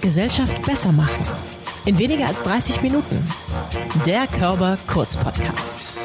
Gesellschaft besser machen. In weniger als 30 Minuten. Der Körper Kurz Podcast.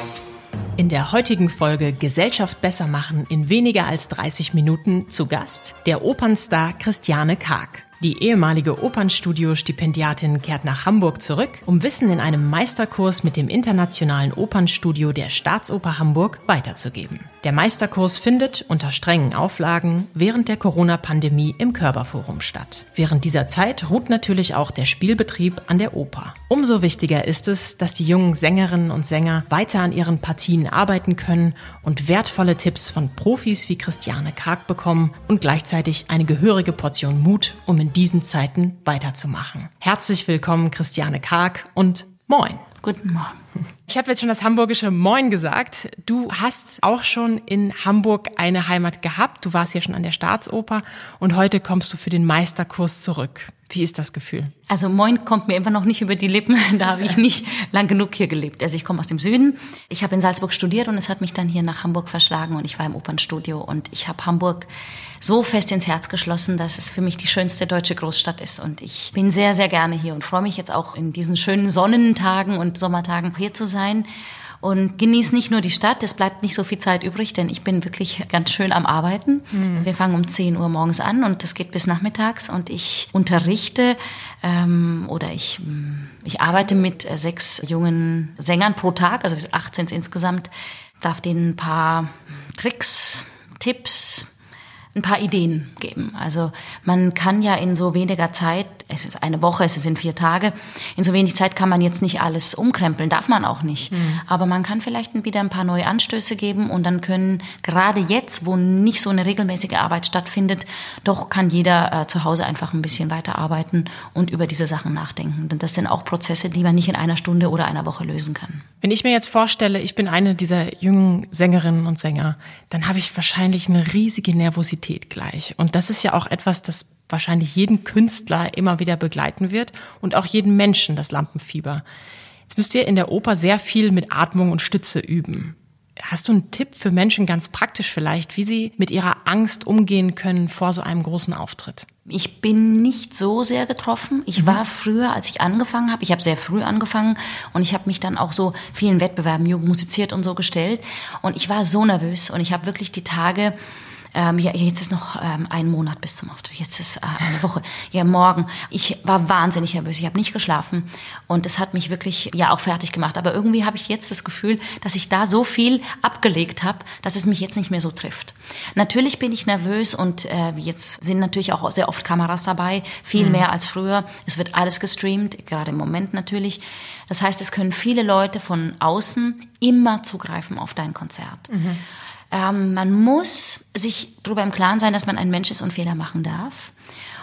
In der heutigen Folge Gesellschaft besser machen in weniger als 30 Minuten zu Gast der Opernstar Christiane Karg. Die ehemalige Opernstudio-Stipendiatin kehrt nach Hamburg zurück, um Wissen in einem Meisterkurs mit dem Internationalen Opernstudio der Staatsoper Hamburg weiterzugeben. Der Meisterkurs findet unter strengen Auflagen während der Corona-Pandemie im Körperforum statt. Während dieser Zeit ruht natürlich auch der Spielbetrieb an der Oper. Umso wichtiger ist es, dass die jungen Sängerinnen und Sänger weiter an ihren Partien arbeiten können und wertvolle Tipps von Profis wie Christiane Karg bekommen und gleichzeitig eine gehörige Portion Mut, um in diesen Zeiten weiterzumachen. Herzlich willkommen, Christiane Karg und moin. Guten Morgen. Ich habe jetzt schon das hamburgische Moin gesagt. Du hast auch schon in Hamburg eine Heimat gehabt. Du warst ja schon an der Staatsoper und heute kommst du für den Meisterkurs zurück. Wie ist das Gefühl? Also Moin kommt mir immer noch nicht über die Lippen. Da habe ich nicht lang genug hier gelebt. Also ich komme aus dem Süden. Ich habe in Salzburg studiert und es hat mich dann hier nach Hamburg verschlagen und ich war im Opernstudio und ich habe Hamburg so fest ins Herz geschlossen, dass es für mich die schönste deutsche Großstadt ist. Und ich bin sehr, sehr gerne hier und freue mich jetzt auch in diesen schönen Sonnentagen und Sommertagen hier zu sein und genieße nicht nur die Stadt, es bleibt nicht so viel Zeit übrig, denn ich bin wirklich ganz schön am Arbeiten. Mhm. Wir fangen um 10 Uhr morgens an und das geht bis nachmittags und ich unterrichte ähm, oder ich, ich arbeite mit äh, sechs jungen Sängern pro Tag, also 18 insgesamt, darf denen ein paar Tricks, Tipps, ein paar Ideen geben. Also man kann ja in so weniger Zeit, es ist eine Woche, es sind vier Tage, in so wenig Zeit kann man jetzt nicht alles umkrempeln, darf man auch nicht. Mhm. Aber man kann vielleicht wieder ein paar neue Anstöße geben und dann können gerade jetzt, wo nicht so eine regelmäßige Arbeit stattfindet, doch kann jeder äh, zu Hause einfach ein bisschen weiterarbeiten und über diese Sachen nachdenken. Denn das sind auch Prozesse, die man nicht in einer Stunde oder einer Woche lösen kann. Wenn ich mir jetzt vorstelle, ich bin eine dieser jungen Sängerinnen und Sänger, dann habe ich wahrscheinlich eine riesige Nervosität gleich. Und das ist ja auch etwas, das wahrscheinlich jeden Künstler immer wieder begleiten wird und auch jeden Menschen, das Lampenfieber. Jetzt müsst ihr in der Oper sehr viel mit Atmung und Stütze üben. Hast du einen Tipp für Menschen ganz praktisch vielleicht, wie sie mit ihrer Angst umgehen können vor so einem großen Auftritt? Ich bin nicht so sehr getroffen. Ich mhm. war früher, als ich angefangen habe, ich habe sehr früh angefangen und ich habe mich dann auch so vielen Wettbewerben Jugend musiziert und so gestellt und ich war so nervös und ich habe wirklich die Tage ähm, ja, jetzt ist noch ähm, ein Monat bis zum Auftritt, jetzt ist äh, eine Woche, ja, morgen. Ich war wahnsinnig nervös, ich habe nicht geschlafen und es hat mich wirklich ja auch fertig gemacht. Aber irgendwie habe ich jetzt das Gefühl, dass ich da so viel abgelegt habe, dass es mich jetzt nicht mehr so trifft. Natürlich bin ich nervös und äh, jetzt sind natürlich auch sehr oft Kameras dabei, viel mhm. mehr als früher. Es wird alles gestreamt, gerade im Moment natürlich. Das heißt, es können viele Leute von außen immer zugreifen auf dein Konzert. Mhm. Ähm, man muss sich darüber im Klaren sein, dass man ein Mensch ist und Fehler machen darf.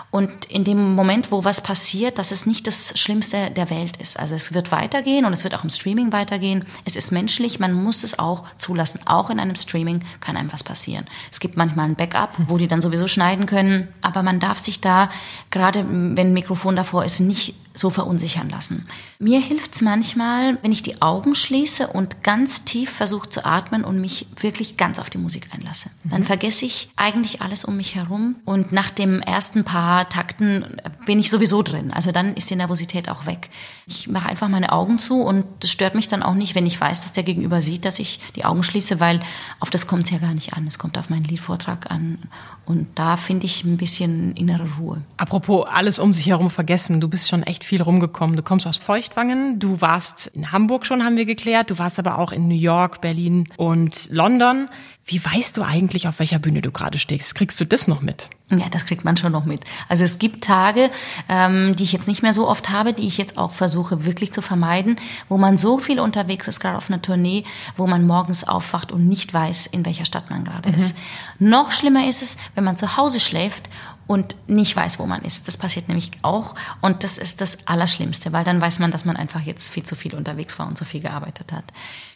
Und in dem Moment, wo was passiert, dass es nicht das Schlimmste der Welt ist. Also es wird weitergehen und es wird auch im Streaming weitergehen. Es ist menschlich, man muss es auch zulassen. Auch in einem Streaming kann einem was passieren. Es gibt manchmal ein Backup, wo die dann sowieso schneiden können. Aber man darf sich da, gerade wenn ein Mikrofon davor ist, nicht so verunsichern lassen. Mir hilft es manchmal, wenn ich die Augen schließe und ganz tief versuche zu atmen und mich wirklich ganz auf die Musik einlasse. Dann mhm. vergesse ich eigentlich alles um mich herum und nach dem ersten paar Takten bin ich sowieso drin. Also dann ist die Nervosität auch weg. Ich mache einfach meine Augen zu und das stört mich dann auch nicht, wenn ich weiß, dass der Gegenüber sieht, dass ich die Augen schließe, weil auf das kommt es ja gar nicht an. Es kommt auf meinen Liedvortrag an und da finde ich ein bisschen innere Ruhe. Apropos alles um sich herum vergessen, du bist schon echt echt viel rumgekommen. Du kommst aus Feuchtwangen, du warst in Hamburg schon, haben wir geklärt, du warst aber auch in New York, Berlin und London. Wie weißt du eigentlich, auf welcher Bühne du gerade stehst? Kriegst du das noch mit? Ja, das kriegt man schon noch mit. Also es gibt Tage, ähm, die ich jetzt nicht mehr so oft habe, die ich jetzt auch versuche wirklich zu vermeiden, wo man so viel unterwegs ist, gerade auf einer Tournee, wo man morgens aufwacht und nicht weiß, in welcher Stadt man gerade mhm. ist. Noch schlimmer ist es, wenn man zu Hause schläft und nicht weiß, wo man ist. Das passiert nämlich auch und das ist das Allerschlimmste, weil dann weiß man, dass man einfach jetzt viel zu viel unterwegs war und zu viel gearbeitet hat.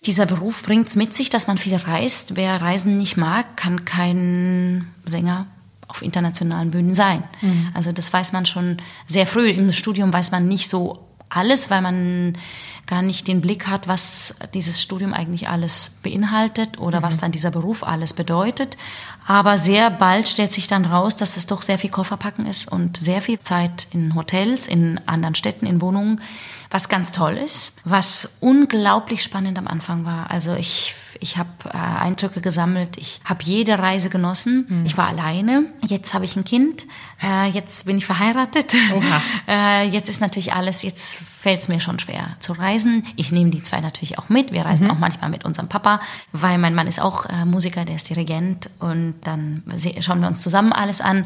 Dieser Beruf bringt es mit sich, dass man viel reist. Wer Reisen nicht mag, kann kein Sänger auf internationalen Bühnen sein. Mhm. Also das weiß man schon sehr früh. Im Studium weiß man nicht so alles, weil man gar nicht den Blick hat, was dieses Studium eigentlich alles beinhaltet oder mhm. was dann dieser Beruf alles bedeutet. Aber sehr bald stellt sich dann raus, dass es doch sehr viel Kofferpacken ist und sehr viel Zeit in Hotels, in anderen Städten, in Wohnungen, was ganz toll ist, was unglaublich spannend am Anfang war. Also ich ich habe äh, Eindrücke gesammelt, ich habe jede Reise genossen. Mhm. Ich war alleine, jetzt habe ich ein Kind, äh, jetzt bin ich verheiratet. äh, jetzt ist natürlich alles, jetzt fällt es mir schon schwer zu reisen. Ich nehme die zwei natürlich auch mit. Wir reisen mhm. auch manchmal mit unserem Papa, weil mein Mann ist auch äh, Musiker, der ist Dirigent und dann schauen wir uns zusammen alles an.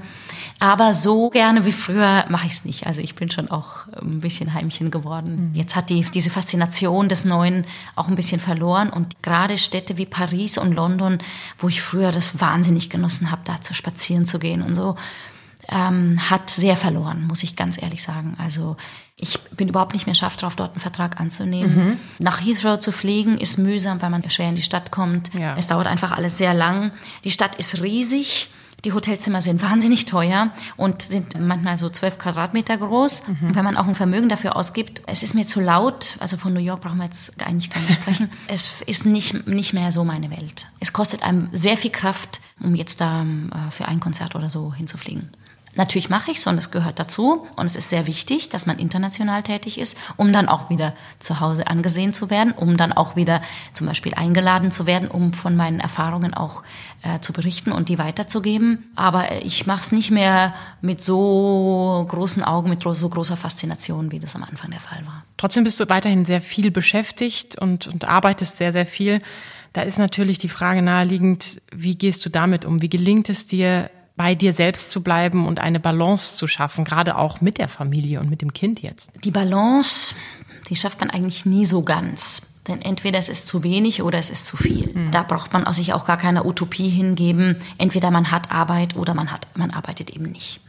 Aber so gerne wie früher mache ich es nicht. Also ich bin schon auch ein bisschen Heimchen geworden. Mhm. Jetzt hat die, diese Faszination des Neuen auch ein bisschen verloren und gerade Städte wie Paris und London, wo ich früher das wahnsinnig genossen habe, da zu spazieren zu gehen und so, ähm, hat sehr verloren, muss ich ganz ehrlich sagen. Also ich bin überhaupt nicht mehr scharf drauf, dort einen Vertrag anzunehmen. Mhm. Nach Heathrow zu fliegen ist mühsam, weil man schwer in die Stadt kommt. Ja. Es dauert einfach alles sehr lang. Die Stadt ist riesig. Die Hotelzimmer sind wahnsinnig teuer und sind manchmal so zwölf Quadratmeter groß. Mhm. Und wenn man auch ein Vermögen dafür ausgibt, es ist mir zu laut. Also von New York brauchen wir jetzt eigentlich gar nicht sprechen. es ist nicht, nicht mehr so meine Welt. Es kostet einem sehr viel Kraft, um jetzt da äh, für ein Konzert oder so hinzufliegen. Natürlich mache ich es und es gehört dazu und es ist sehr wichtig, dass man international tätig ist, um dann auch wieder zu Hause angesehen zu werden, um dann auch wieder zum Beispiel eingeladen zu werden, um von meinen Erfahrungen auch äh, zu berichten und die weiterzugeben. Aber ich mache es nicht mehr mit so großen Augen, mit so großer Faszination, wie das am Anfang der Fall war. Trotzdem bist du weiterhin sehr viel beschäftigt und, und arbeitest sehr, sehr viel. Da ist natürlich die Frage naheliegend, wie gehst du damit um? Wie gelingt es dir, bei dir selbst zu bleiben und eine Balance zu schaffen, gerade auch mit der Familie und mit dem Kind jetzt? Die Balance, die schafft man eigentlich nie so ganz. Denn entweder es ist zu wenig oder es ist zu viel. Mhm. Da braucht man sich auch gar keine Utopie hingeben. Entweder man hat Arbeit oder man hat, man arbeitet eben nicht.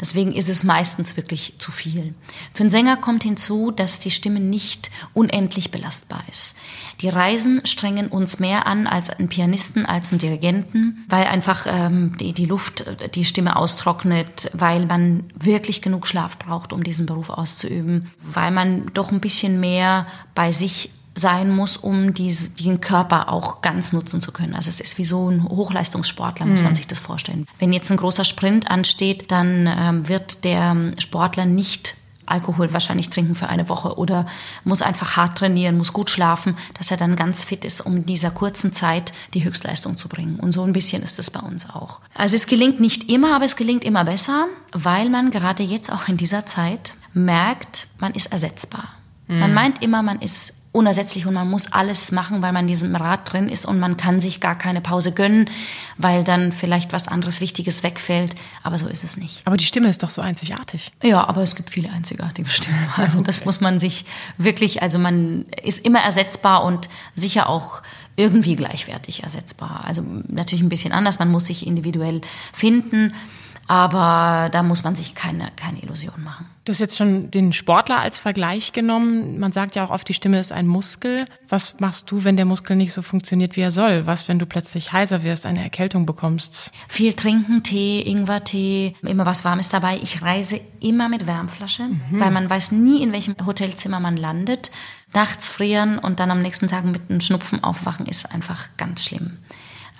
Deswegen ist es meistens wirklich zu viel. Für einen Sänger kommt hinzu, dass die Stimme nicht unendlich belastbar ist. Die Reisen strengen uns mehr an als einen Pianisten, als einen Dirigenten, weil einfach ähm, die, die Luft die Stimme austrocknet, weil man wirklich genug Schlaf braucht, um diesen Beruf auszuüben, weil man doch ein bisschen mehr bei sich sein muss, um diese, den Körper auch ganz nutzen zu können. Also es ist wie so ein Hochleistungssportler, muss man mhm. sich das vorstellen. Wenn jetzt ein großer Sprint ansteht, dann ähm, wird der Sportler nicht Alkohol wahrscheinlich trinken für eine Woche oder muss einfach hart trainieren, muss gut schlafen, dass er dann ganz fit ist, um in dieser kurzen Zeit die Höchstleistung zu bringen. Und so ein bisschen ist es bei uns auch. Also es gelingt nicht immer, aber es gelingt immer besser, weil man gerade jetzt auch in dieser Zeit merkt, man ist ersetzbar. Mhm. Man meint immer, man ist unersetzlich und man muss alles machen, weil man in diesem Rad drin ist und man kann sich gar keine Pause gönnen, weil dann vielleicht was anderes Wichtiges wegfällt. Aber so ist es nicht. Aber die Stimme ist doch so einzigartig. Ja, aber es gibt viele einzigartige Stimmen. Also das muss man sich wirklich, also man ist immer ersetzbar und sicher auch irgendwie gleichwertig ersetzbar. Also natürlich ein bisschen anders, man muss sich individuell finden. Aber da muss man sich keine, keine Illusion machen. Du hast jetzt schon den Sportler als Vergleich genommen. Man sagt ja auch oft, die Stimme ist ein Muskel. Was machst du, wenn der Muskel nicht so funktioniert, wie er soll? Was, wenn du plötzlich heiser wirst, eine Erkältung bekommst? Viel trinken, Tee, Ingwertee, immer was Warmes dabei. Ich reise immer mit Wärmflasche, mhm. weil man weiß nie, in welchem Hotelzimmer man landet. Nachts frieren und dann am nächsten Tag mit einem Schnupfen aufwachen ist einfach ganz schlimm.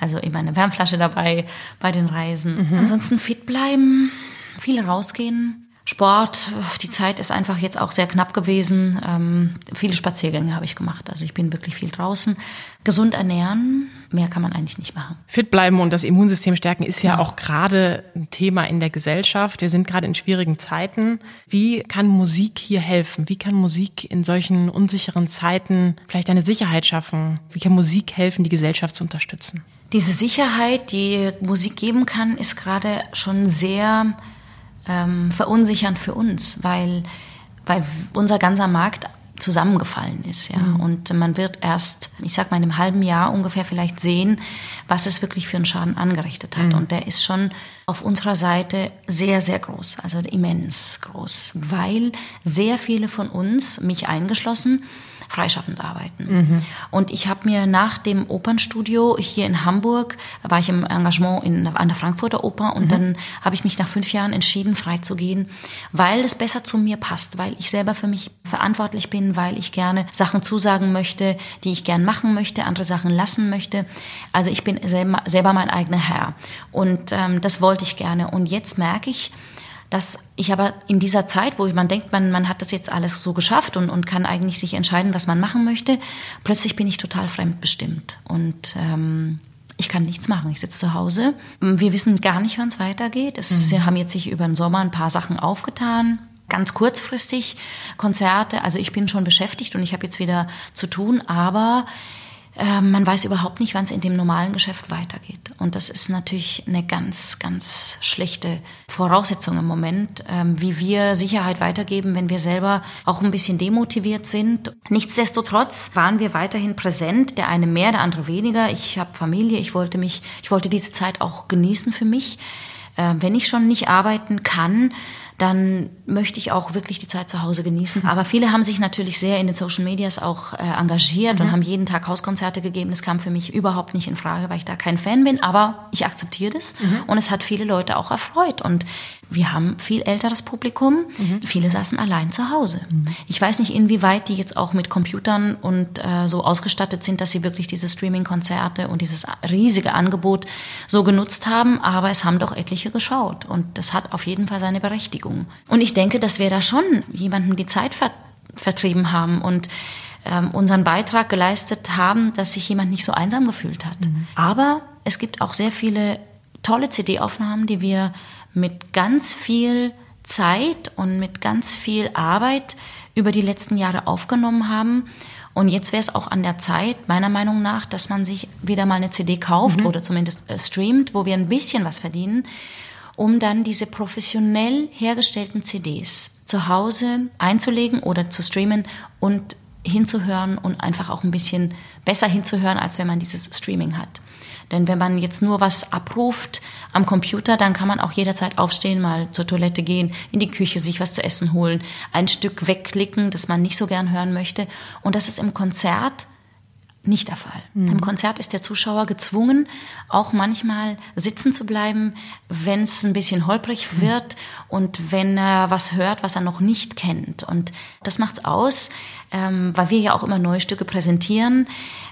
Also immer eine Wärmflasche dabei bei den Reisen. Mhm. Ansonsten fit bleiben, viel rausgehen. Sport, die Zeit ist einfach jetzt auch sehr knapp gewesen. Ähm, viele Spaziergänge habe ich gemacht. Also ich bin wirklich viel draußen. Gesund ernähren, mehr kann man eigentlich nicht machen. Fit bleiben und das Immunsystem stärken ist ja, ja auch gerade ein Thema in der Gesellschaft. Wir sind gerade in schwierigen Zeiten. Wie kann Musik hier helfen? Wie kann Musik in solchen unsicheren Zeiten vielleicht eine Sicherheit schaffen? Wie kann Musik helfen, die Gesellschaft zu unterstützen? Diese Sicherheit, die Musik geben kann, ist gerade schon sehr ähm, verunsichernd für uns, weil, weil unser ganzer Markt zusammengefallen ist, ja. Mhm. Und man wird erst, ich sag mal, in einem halben Jahr ungefähr vielleicht sehen, was es wirklich für einen Schaden angerichtet hat. Mhm. Und der ist schon auf unserer Seite sehr, sehr groß, also immens groß, weil sehr viele von uns, mich eingeschlossen, freischaffend arbeiten. Mhm. Und ich habe mir nach dem Opernstudio hier in Hamburg, war ich im Engagement in, an der Frankfurter Oper und mhm. dann habe ich mich nach fünf Jahren entschieden, frei zu gehen, weil es besser zu mir passt, weil ich selber für mich verantwortlich bin, weil ich gerne Sachen zusagen möchte, die ich gern machen möchte, andere Sachen lassen möchte. Also ich bin selber, selber mein eigener Herr. Und ähm, das wollte ich gerne. Und jetzt merke ich, dass ich aber in dieser Zeit, wo man denkt, man, man hat das jetzt alles so geschafft und, und kann eigentlich sich entscheiden, was man machen möchte, plötzlich bin ich total fremdbestimmt. Und ähm, ich kann nichts machen. Ich sitze zu Hause. Wir wissen gar nicht, wann es weitergeht. Es mhm. haben jetzt sich über den Sommer ein paar Sachen aufgetan. Ganz kurzfristig Konzerte. Also ich bin schon beschäftigt und ich habe jetzt wieder zu tun, aber ähm, man weiß überhaupt nicht, wann es in dem normalen Geschäft weitergeht. Und das ist natürlich eine ganz, ganz schlechte Voraussetzung im Moment, ähm, wie wir Sicherheit weitergeben, wenn wir selber auch ein bisschen demotiviert sind. Nichtsdestotrotz waren wir weiterhin präsent, der eine mehr, der andere weniger. Ich habe Familie, ich wollte mich, ich wollte diese Zeit auch genießen für mich. Ähm, wenn ich schon nicht arbeiten kann, dann möchte ich auch wirklich die Zeit zu Hause genießen. Aber viele haben sich natürlich sehr in den Social Medias auch äh, engagiert mhm. und haben jeden Tag Hauskonzerte gegeben. Das kam für mich überhaupt nicht in Frage, weil ich da kein Fan bin. Aber ich akzeptiere das mhm. und es hat viele Leute auch erfreut. Und wir haben viel älteres Publikum. Mhm. Viele saßen allein zu Hause. Mhm. Ich weiß nicht, inwieweit die jetzt auch mit Computern und äh, so ausgestattet sind, dass sie wirklich diese Streaming-Konzerte und dieses riesige Angebot so genutzt haben. Aber es haben doch etliche geschaut. Und das hat auf jeden Fall seine Berechtigung. Und ich denke, dass wir da schon jemandem die Zeit ver vertrieben haben und ähm, unseren Beitrag geleistet haben, dass sich jemand nicht so einsam gefühlt hat. Mhm. Aber es gibt auch sehr viele tolle CD-Aufnahmen, die wir mit ganz viel Zeit und mit ganz viel Arbeit über die letzten Jahre aufgenommen haben. Und jetzt wäre es auch an der Zeit, meiner Meinung nach, dass man sich wieder mal eine CD kauft mhm. oder zumindest äh, streamt, wo wir ein bisschen was verdienen, um dann diese professionell hergestellten CDs zu Hause einzulegen oder zu streamen und hinzuhören und einfach auch ein bisschen besser hinzuhören, als wenn man dieses Streaming hat. Denn wenn man jetzt nur was abruft am Computer, dann kann man auch jederzeit aufstehen, mal zur Toilette gehen, in die Küche sich was zu essen holen, ein Stück wegklicken, das man nicht so gern hören möchte. Und das ist im Konzert nicht der Fall. Mhm. Im Konzert ist der Zuschauer gezwungen, auch manchmal sitzen zu bleiben, wenn es ein bisschen holprig mhm. wird und wenn er was hört, was er noch nicht kennt. Und das macht's aus, ähm, weil wir ja auch immer neue Stücke präsentieren,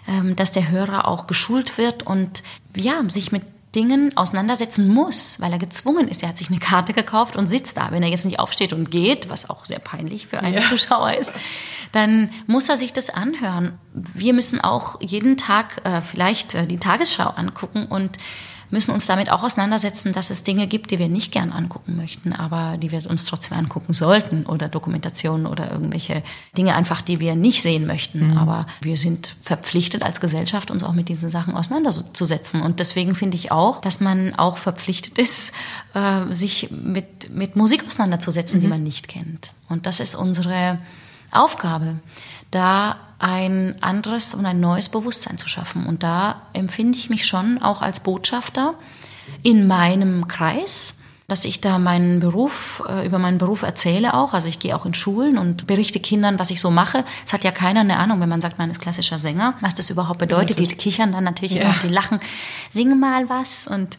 ähm, dass der Hörer auch geschult wird und ja, sich mit Dingen auseinandersetzen muss, weil er gezwungen ist. Er hat sich eine Karte gekauft und sitzt da. Wenn er jetzt nicht aufsteht und geht, was auch sehr peinlich für einen ja. Zuschauer ist, dann muss er sich das anhören. Wir müssen auch jeden Tag äh, vielleicht äh, die Tagesschau angucken und müssen uns damit auch auseinandersetzen, dass es Dinge gibt, die wir nicht gern angucken möchten, aber die wir uns trotzdem angucken sollten oder Dokumentationen oder irgendwelche Dinge einfach, die wir nicht sehen möchten. Mhm. Aber wir sind verpflichtet als Gesellschaft, uns auch mit diesen Sachen auseinanderzusetzen. Und deswegen finde ich auch, dass man auch verpflichtet ist, äh, sich mit, mit Musik auseinanderzusetzen, mhm. die man nicht kennt. Und das ist unsere Aufgabe, da ein anderes und ein neues Bewusstsein zu schaffen. Und da empfinde ich mich schon auch als Botschafter in meinem Kreis dass ich da meinen Beruf, äh, über meinen Beruf erzähle auch. Also ich gehe auch in Schulen und berichte Kindern, was ich so mache. Es hat ja keiner eine Ahnung, wenn man sagt, man ist klassischer Sänger, was das überhaupt bedeutet. Die kichern dann natürlich ja. immer, die lachen. Sing mal was und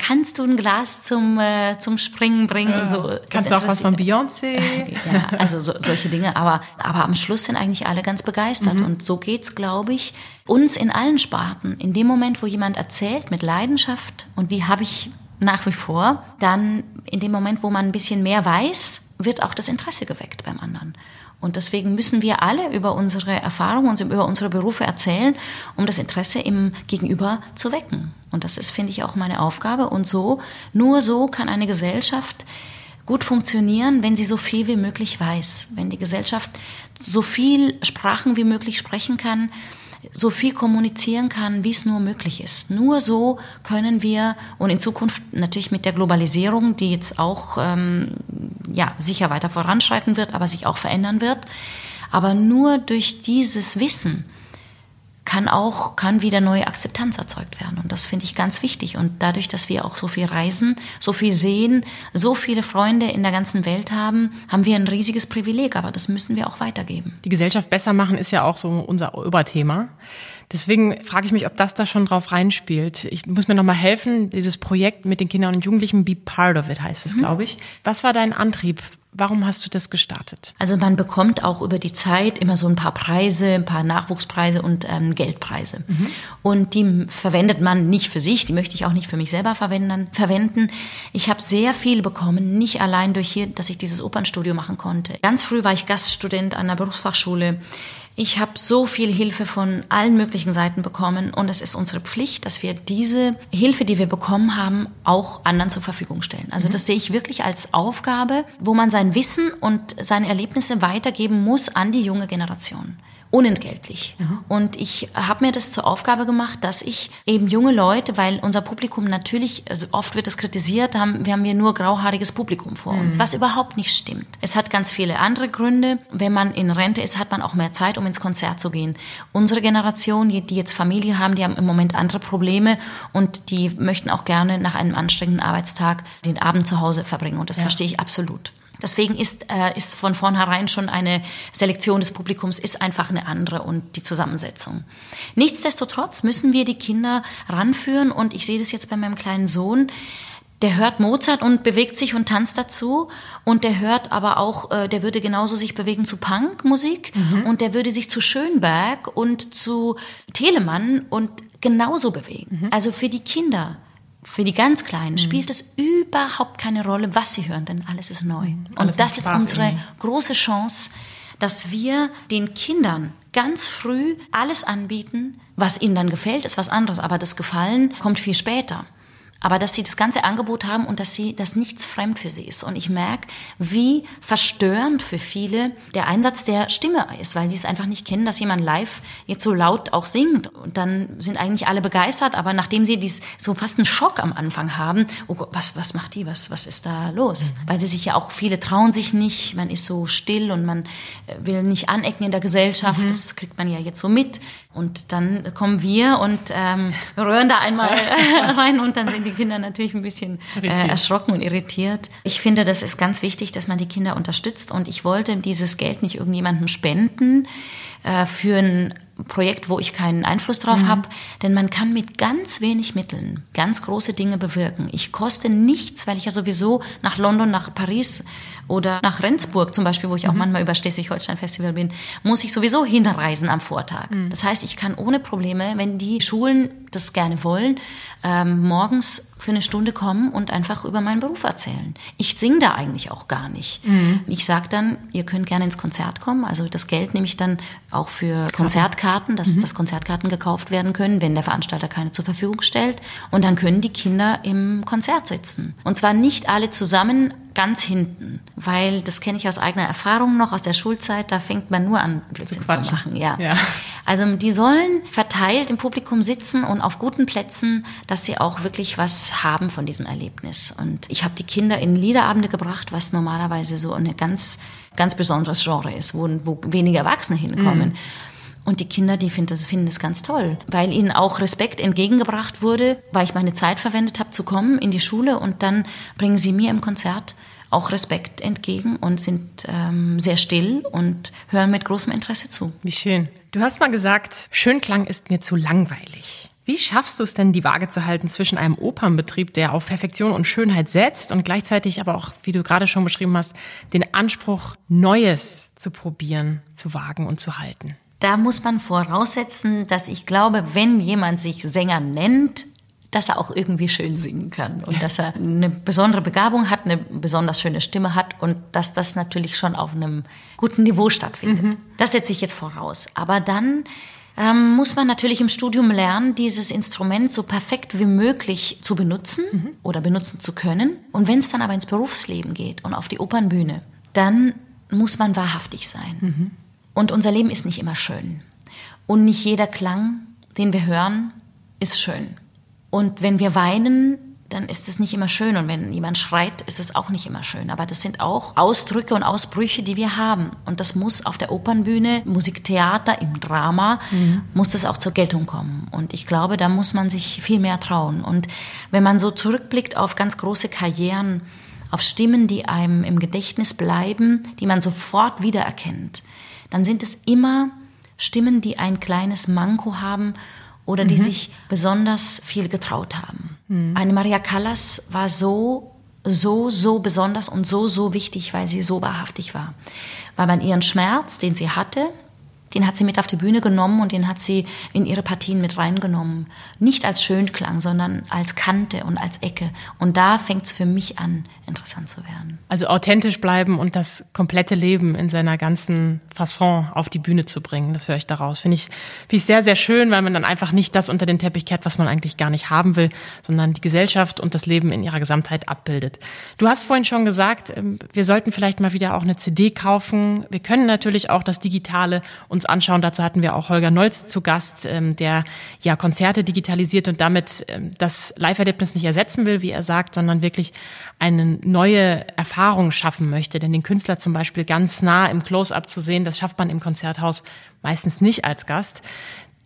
kannst du ein Glas zum, äh, zum Springen bringen ja. und so. Kannst du auch was von Beyoncé? ja, also so, solche Dinge. Aber, aber am Schluss sind eigentlich alle ganz begeistert. Mhm. Und so geht's, glaube ich, uns in allen Sparten. In dem Moment, wo jemand erzählt mit Leidenschaft, und die habe ich nach wie vor, dann in dem Moment, wo man ein bisschen mehr weiß, wird auch das Interesse geweckt beim anderen. Und deswegen müssen wir alle über unsere Erfahrungen und über unsere Berufe erzählen, um das Interesse im Gegenüber zu wecken. Und das ist, finde ich, auch meine Aufgabe. Und so, nur so kann eine Gesellschaft gut funktionieren, wenn sie so viel wie möglich weiß. Wenn die Gesellschaft so viel Sprachen wie möglich sprechen kann, so viel kommunizieren kann, wie es nur möglich ist. Nur so können wir und in Zukunft natürlich mit der Globalisierung, die jetzt auch ähm, ja sicher weiter voranschreiten wird, aber sich auch verändern wird, aber nur durch dieses Wissen kann auch, kann wieder neue Akzeptanz erzeugt werden. Und das finde ich ganz wichtig. Und dadurch, dass wir auch so viel reisen, so viel sehen, so viele Freunde in der ganzen Welt haben, haben wir ein riesiges Privileg. Aber das müssen wir auch weitergeben. Die Gesellschaft besser machen ist ja auch so unser Überthema. Deswegen frage ich mich, ob das da schon drauf reinspielt. Ich muss mir noch mal helfen. Dieses Projekt mit den Kindern und Jugendlichen, Be Part of It heißt es, mhm. glaube ich. Was war dein Antrieb? Warum hast du das gestartet? Also man bekommt auch über die Zeit immer so ein paar Preise, ein paar Nachwuchspreise und ähm, Geldpreise. Mhm. Und die verwendet man nicht für sich, die möchte ich auch nicht für mich selber verwenden. verwenden. Ich habe sehr viel bekommen, nicht allein durch hier, dass ich dieses Opernstudio machen konnte. Ganz früh war ich Gaststudent an der Berufsfachschule. Ich habe so viel Hilfe von allen möglichen Seiten bekommen und es ist unsere Pflicht, dass wir diese Hilfe, die wir bekommen haben, auch anderen zur Verfügung stellen. Also mhm. das sehe ich wirklich als Aufgabe, wo man sein Wissen und seine Erlebnisse weitergeben muss an die junge Generation unentgeltlich. Mhm. Und ich habe mir das zur Aufgabe gemacht, dass ich eben junge Leute, weil unser Publikum natürlich, also oft wird es kritisiert, haben, wir haben hier nur grauhaariges Publikum vor mhm. uns, was überhaupt nicht stimmt. Es hat ganz viele andere Gründe. Wenn man in Rente ist, hat man auch mehr Zeit, um ins Konzert zu gehen. Unsere Generation, die, die jetzt Familie haben, die haben im Moment andere Probleme und die möchten auch gerne nach einem anstrengenden Arbeitstag den Abend zu Hause verbringen. Und das ja. verstehe ich absolut. Deswegen ist, äh, ist von vornherein schon eine Selektion des Publikums ist einfach eine andere und die Zusammensetzung. Nichtsdestotrotz müssen wir die Kinder ranführen und ich sehe das jetzt bei meinem kleinen Sohn. Der hört Mozart und bewegt sich und tanzt dazu und der hört aber auch, äh, der würde genauso sich bewegen zu Punkmusik mhm. und der würde sich zu Schönberg und zu Telemann und genauso bewegen. Mhm. Also für die Kinder für die ganz Kleinen mhm. spielt es überhaupt keine Rolle, was sie hören, denn alles ist neu. Mhm. Und das ist unsere irgendwie. große Chance, dass wir den Kindern ganz früh alles anbieten, was ihnen dann gefällt, ist was anderes, aber das Gefallen kommt viel später aber dass sie das ganze Angebot haben und dass sie, dass nichts fremd für sie ist. Und ich merke, wie verstörend für viele der Einsatz der Stimme ist, weil sie es einfach nicht kennen, dass jemand live jetzt so laut auch singt. Und dann sind eigentlich alle begeistert, aber nachdem sie dies so fast einen Schock am Anfang haben, oh Gott, was, was macht die, was, was ist da los? Mhm. Weil sie sich ja auch, viele trauen sich nicht, man ist so still und man äh, will nicht anecken in der Gesellschaft, mhm. das kriegt man ja jetzt so mit. Und dann kommen wir und ähm, rühren da einmal rein und dann sind die Kinder natürlich ein bisschen äh, erschrocken und irritiert. Ich finde, das ist ganz wichtig, dass man die Kinder unterstützt und ich wollte dieses Geld nicht irgendjemandem spenden äh, für ein Projekt, wo ich keinen Einfluss drauf mhm. habe, denn man kann mit ganz wenig Mitteln ganz große Dinge bewirken. Ich koste nichts, weil ich ja sowieso nach London, nach Paris oder nach Rendsburg zum Beispiel, wo ich auch mhm. manchmal über Schleswig-Holstein-Festival bin, muss ich sowieso hinreisen am Vortag. Mhm. Das heißt, ich kann ohne Probleme, wenn die Schulen das gerne wollen, ähm, morgens für eine Stunde kommen und einfach über meinen Beruf erzählen. Ich singe da eigentlich auch gar nicht. Mhm. Ich sage dann, ihr könnt gerne ins Konzert kommen. Also das Geld nehme ich dann auch für Konzertkarten, dass, mhm. dass Konzertkarten gekauft werden können, wenn der Veranstalter keine zur Verfügung stellt. Und dann können die Kinder im Konzert sitzen. Und zwar nicht alle zusammen, ganz hinten, weil das kenne ich aus eigener Erfahrung noch aus der Schulzeit, da fängt man nur an Blödsinn zu, zu machen, ja. ja. Also die sollen verteilt im Publikum sitzen und auf guten Plätzen, dass sie auch wirklich was haben von diesem Erlebnis. Und ich habe die Kinder in Liederabende gebracht, was normalerweise so eine ganz ganz besonderes Genre ist, wo, wo weniger Erwachsene hinkommen. Mhm. Und die Kinder, die finden das, finden das ganz toll, weil ihnen auch Respekt entgegengebracht wurde, weil ich meine Zeit verwendet habe zu kommen in die Schule und dann bringen sie mir im Konzert auch Respekt entgegen und sind ähm, sehr still und hören mit großem Interesse zu. Wie schön. Du hast mal gesagt, Schönklang ist mir zu langweilig. Wie schaffst du es denn, die Waage zu halten zwischen einem Opernbetrieb, der auf Perfektion und Schönheit setzt und gleichzeitig aber auch, wie du gerade schon beschrieben hast, den Anspruch, Neues zu probieren, zu wagen und zu halten? Da muss man voraussetzen, dass ich glaube, wenn jemand sich Sänger nennt, dass er auch irgendwie schön singen kann und dass er eine besondere Begabung hat, eine besonders schöne Stimme hat und dass das natürlich schon auf einem guten Niveau stattfindet. Mhm. Das setze ich jetzt voraus. Aber dann ähm, muss man natürlich im Studium lernen, dieses Instrument so perfekt wie möglich zu benutzen mhm. oder benutzen zu können. Und wenn es dann aber ins Berufsleben geht und auf die Opernbühne, dann muss man wahrhaftig sein. Mhm. Und unser Leben ist nicht immer schön. Und nicht jeder Klang, den wir hören, ist schön. Und wenn wir weinen, dann ist es nicht immer schön. Und wenn jemand schreit, ist es auch nicht immer schön. Aber das sind auch Ausdrücke und Ausbrüche, die wir haben. Und das muss auf der Opernbühne, Musiktheater, im Drama, mhm. muss das auch zur Geltung kommen. Und ich glaube, da muss man sich viel mehr trauen. Und wenn man so zurückblickt auf ganz große Karrieren, auf Stimmen, die einem im Gedächtnis bleiben, die man sofort wiedererkennt, dann sind es immer Stimmen, die ein kleines Manko haben oder die mhm. sich besonders viel getraut haben. Mhm. Eine Maria Callas war so, so, so besonders und so, so wichtig, weil sie so wahrhaftig war. Weil man ihren Schmerz, den sie hatte, den hat sie mit auf die Bühne genommen und den hat sie in ihre Partien mit reingenommen. Nicht als Schönklang, sondern als Kante und als Ecke. Und da fängt es für mich an, interessant zu werden. Also authentisch bleiben und das komplette Leben in seiner ganzen Fasson auf die Bühne zu bringen, das höre ich daraus. Finde ich, finde ich sehr, sehr schön, weil man dann einfach nicht das unter den Teppich kehrt, was man eigentlich gar nicht haben will, sondern die Gesellschaft und das Leben in ihrer Gesamtheit abbildet. Du hast vorhin schon gesagt, ähm, wir sollten vielleicht mal wieder auch eine CD kaufen. Wir können natürlich auch das Digitale uns anschauen. Dazu hatten wir auch Holger Nolz zu Gast, ähm, der ja Konzerte digitalisiert und damit ähm, das Live-Erlebnis nicht ersetzen will, wie er sagt, sondern wirklich einen neue Erfahrung schaffen möchte. Denn den Künstler zum Beispiel ganz nah im Close-up zu sehen, das schafft man im Konzerthaus meistens nicht als Gast.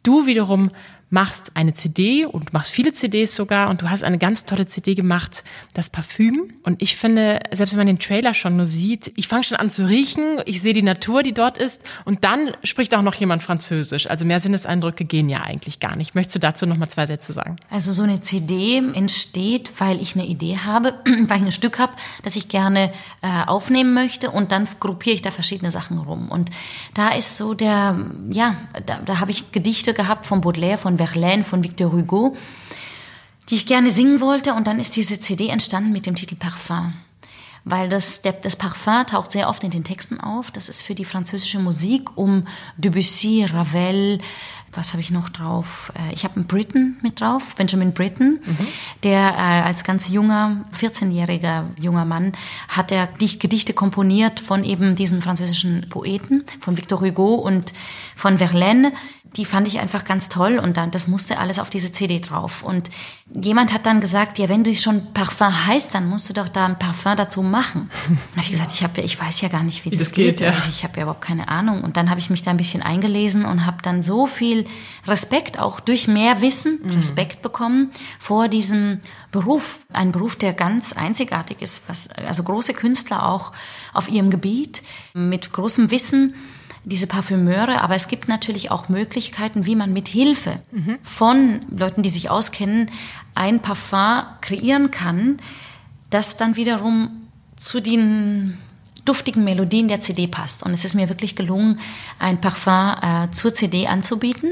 Du wiederum machst eine CD und machst viele CDs sogar und du hast eine ganz tolle CD gemacht, das Parfüm. Und ich finde, selbst wenn man den Trailer schon nur sieht, ich fange schon an zu riechen, ich sehe die Natur, die dort ist und dann spricht auch noch jemand Französisch. Also mehr Sinneseindrücke gehen ja eigentlich gar nicht. Möchtest du dazu noch mal zwei Sätze sagen? Also so eine CD entsteht, weil ich eine Idee habe, weil ich ein Stück habe, das ich gerne äh, aufnehmen möchte und dann gruppiere ich da verschiedene Sachen rum. Und da ist so der, ja, da, da habe ich Gedichte gehabt von Baudelaire, von Verlaine, von Victor Hugo, die ich gerne singen wollte. Und dann ist diese CD entstanden mit dem Titel Parfum. Weil das, das Parfum taucht sehr oft in den Texten auf. Das ist für die französische Musik um Debussy, Ravel, was habe ich noch drauf? Äh, ich habe einen Britten mit drauf, Benjamin Britten, mhm. der äh, als ganz junger, 14-jähriger junger Mann hat er Gedichte komponiert von eben diesen französischen Poeten, von Victor Hugo und von Verlaine die fand ich einfach ganz toll und dann, das musste alles auf diese CD drauf. Und jemand hat dann gesagt, ja, wenn du schon Parfum heißt, dann musst du doch da ein Parfum dazu machen. Dann habe ich gesagt, ich, hab, ich weiß ja gar nicht, wie, wie das, geht. geht ja. also ich habe ja überhaupt keine Ahnung. Und dann habe ich mich da ein bisschen eingelesen und habe dann so viel Respekt, auch durch mehr Wissen, mhm. Respekt bekommen vor diesem Beruf. Ein Beruf, der ganz einzigartig ist, was, also große Künstler auch auf ihrem Gebiet mit großem Wissen diese Parfümeure, aber es gibt natürlich auch Möglichkeiten, wie man mit Hilfe mhm. von Leuten, die sich auskennen, ein Parfum kreieren kann, das dann wiederum zu den duftigen Melodien der CD passt. Und es ist mir wirklich gelungen, ein Parfum äh, zur CD anzubieten.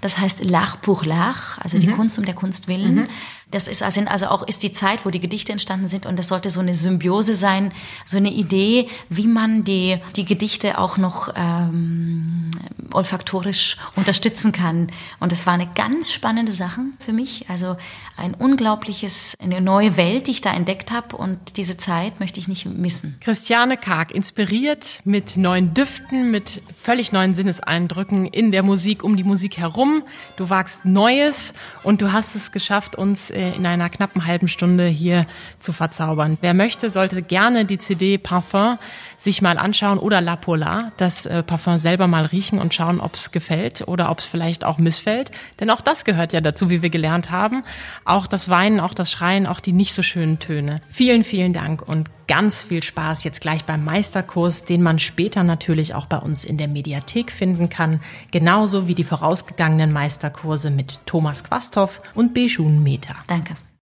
Das heißt L'Art pour l'Art, also mhm. die Kunst um der Kunst willen. Mhm. Das ist also, also auch ist die Zeit, wo die Gedichte entstanden sind und das sollte so eine Symbiose sein, so eine Idee, wie man die, die Gedichte auch noch ähm, olfaktorisch unterstützen kann. Und das war eine ganz spannende Sache für mich. Also ein unglaubliches, eine neue Welt, die ich da entdeckt habe und diese Zeit möchte ich nicht missen. Christiane Karg, inspiriert mit neuen Düften, mit völlig neuen Sinneseindrücken in der Musik, um die Musik herum. Du wagst Neues und du hast es geschafft, uns in einer knappen halben Stunde hier zu verzaubern. Wer möchte, sollte gerne die CD Parfum sich mal anschauen oder La Polar, das äh, Parfum selber mal riechen und schauen, ob es gefällt oder ob es vielleicht auch missfällt. Denn auch das gehört ja dazu, wie wir gelernt haben. Auch das Weinen, auch das Schreien, auch die nicht so schönen Töne. Vielen, vielen Dank und ganz viel Spaß jetzt gleich beim Meisterkurs, den man später natürlich auch bei uns in der Mediathek finden kann. Genauso wie die vorausgegangenen Meisterkurse mit Thomas Quasthoff und Bejun Meta. Danke.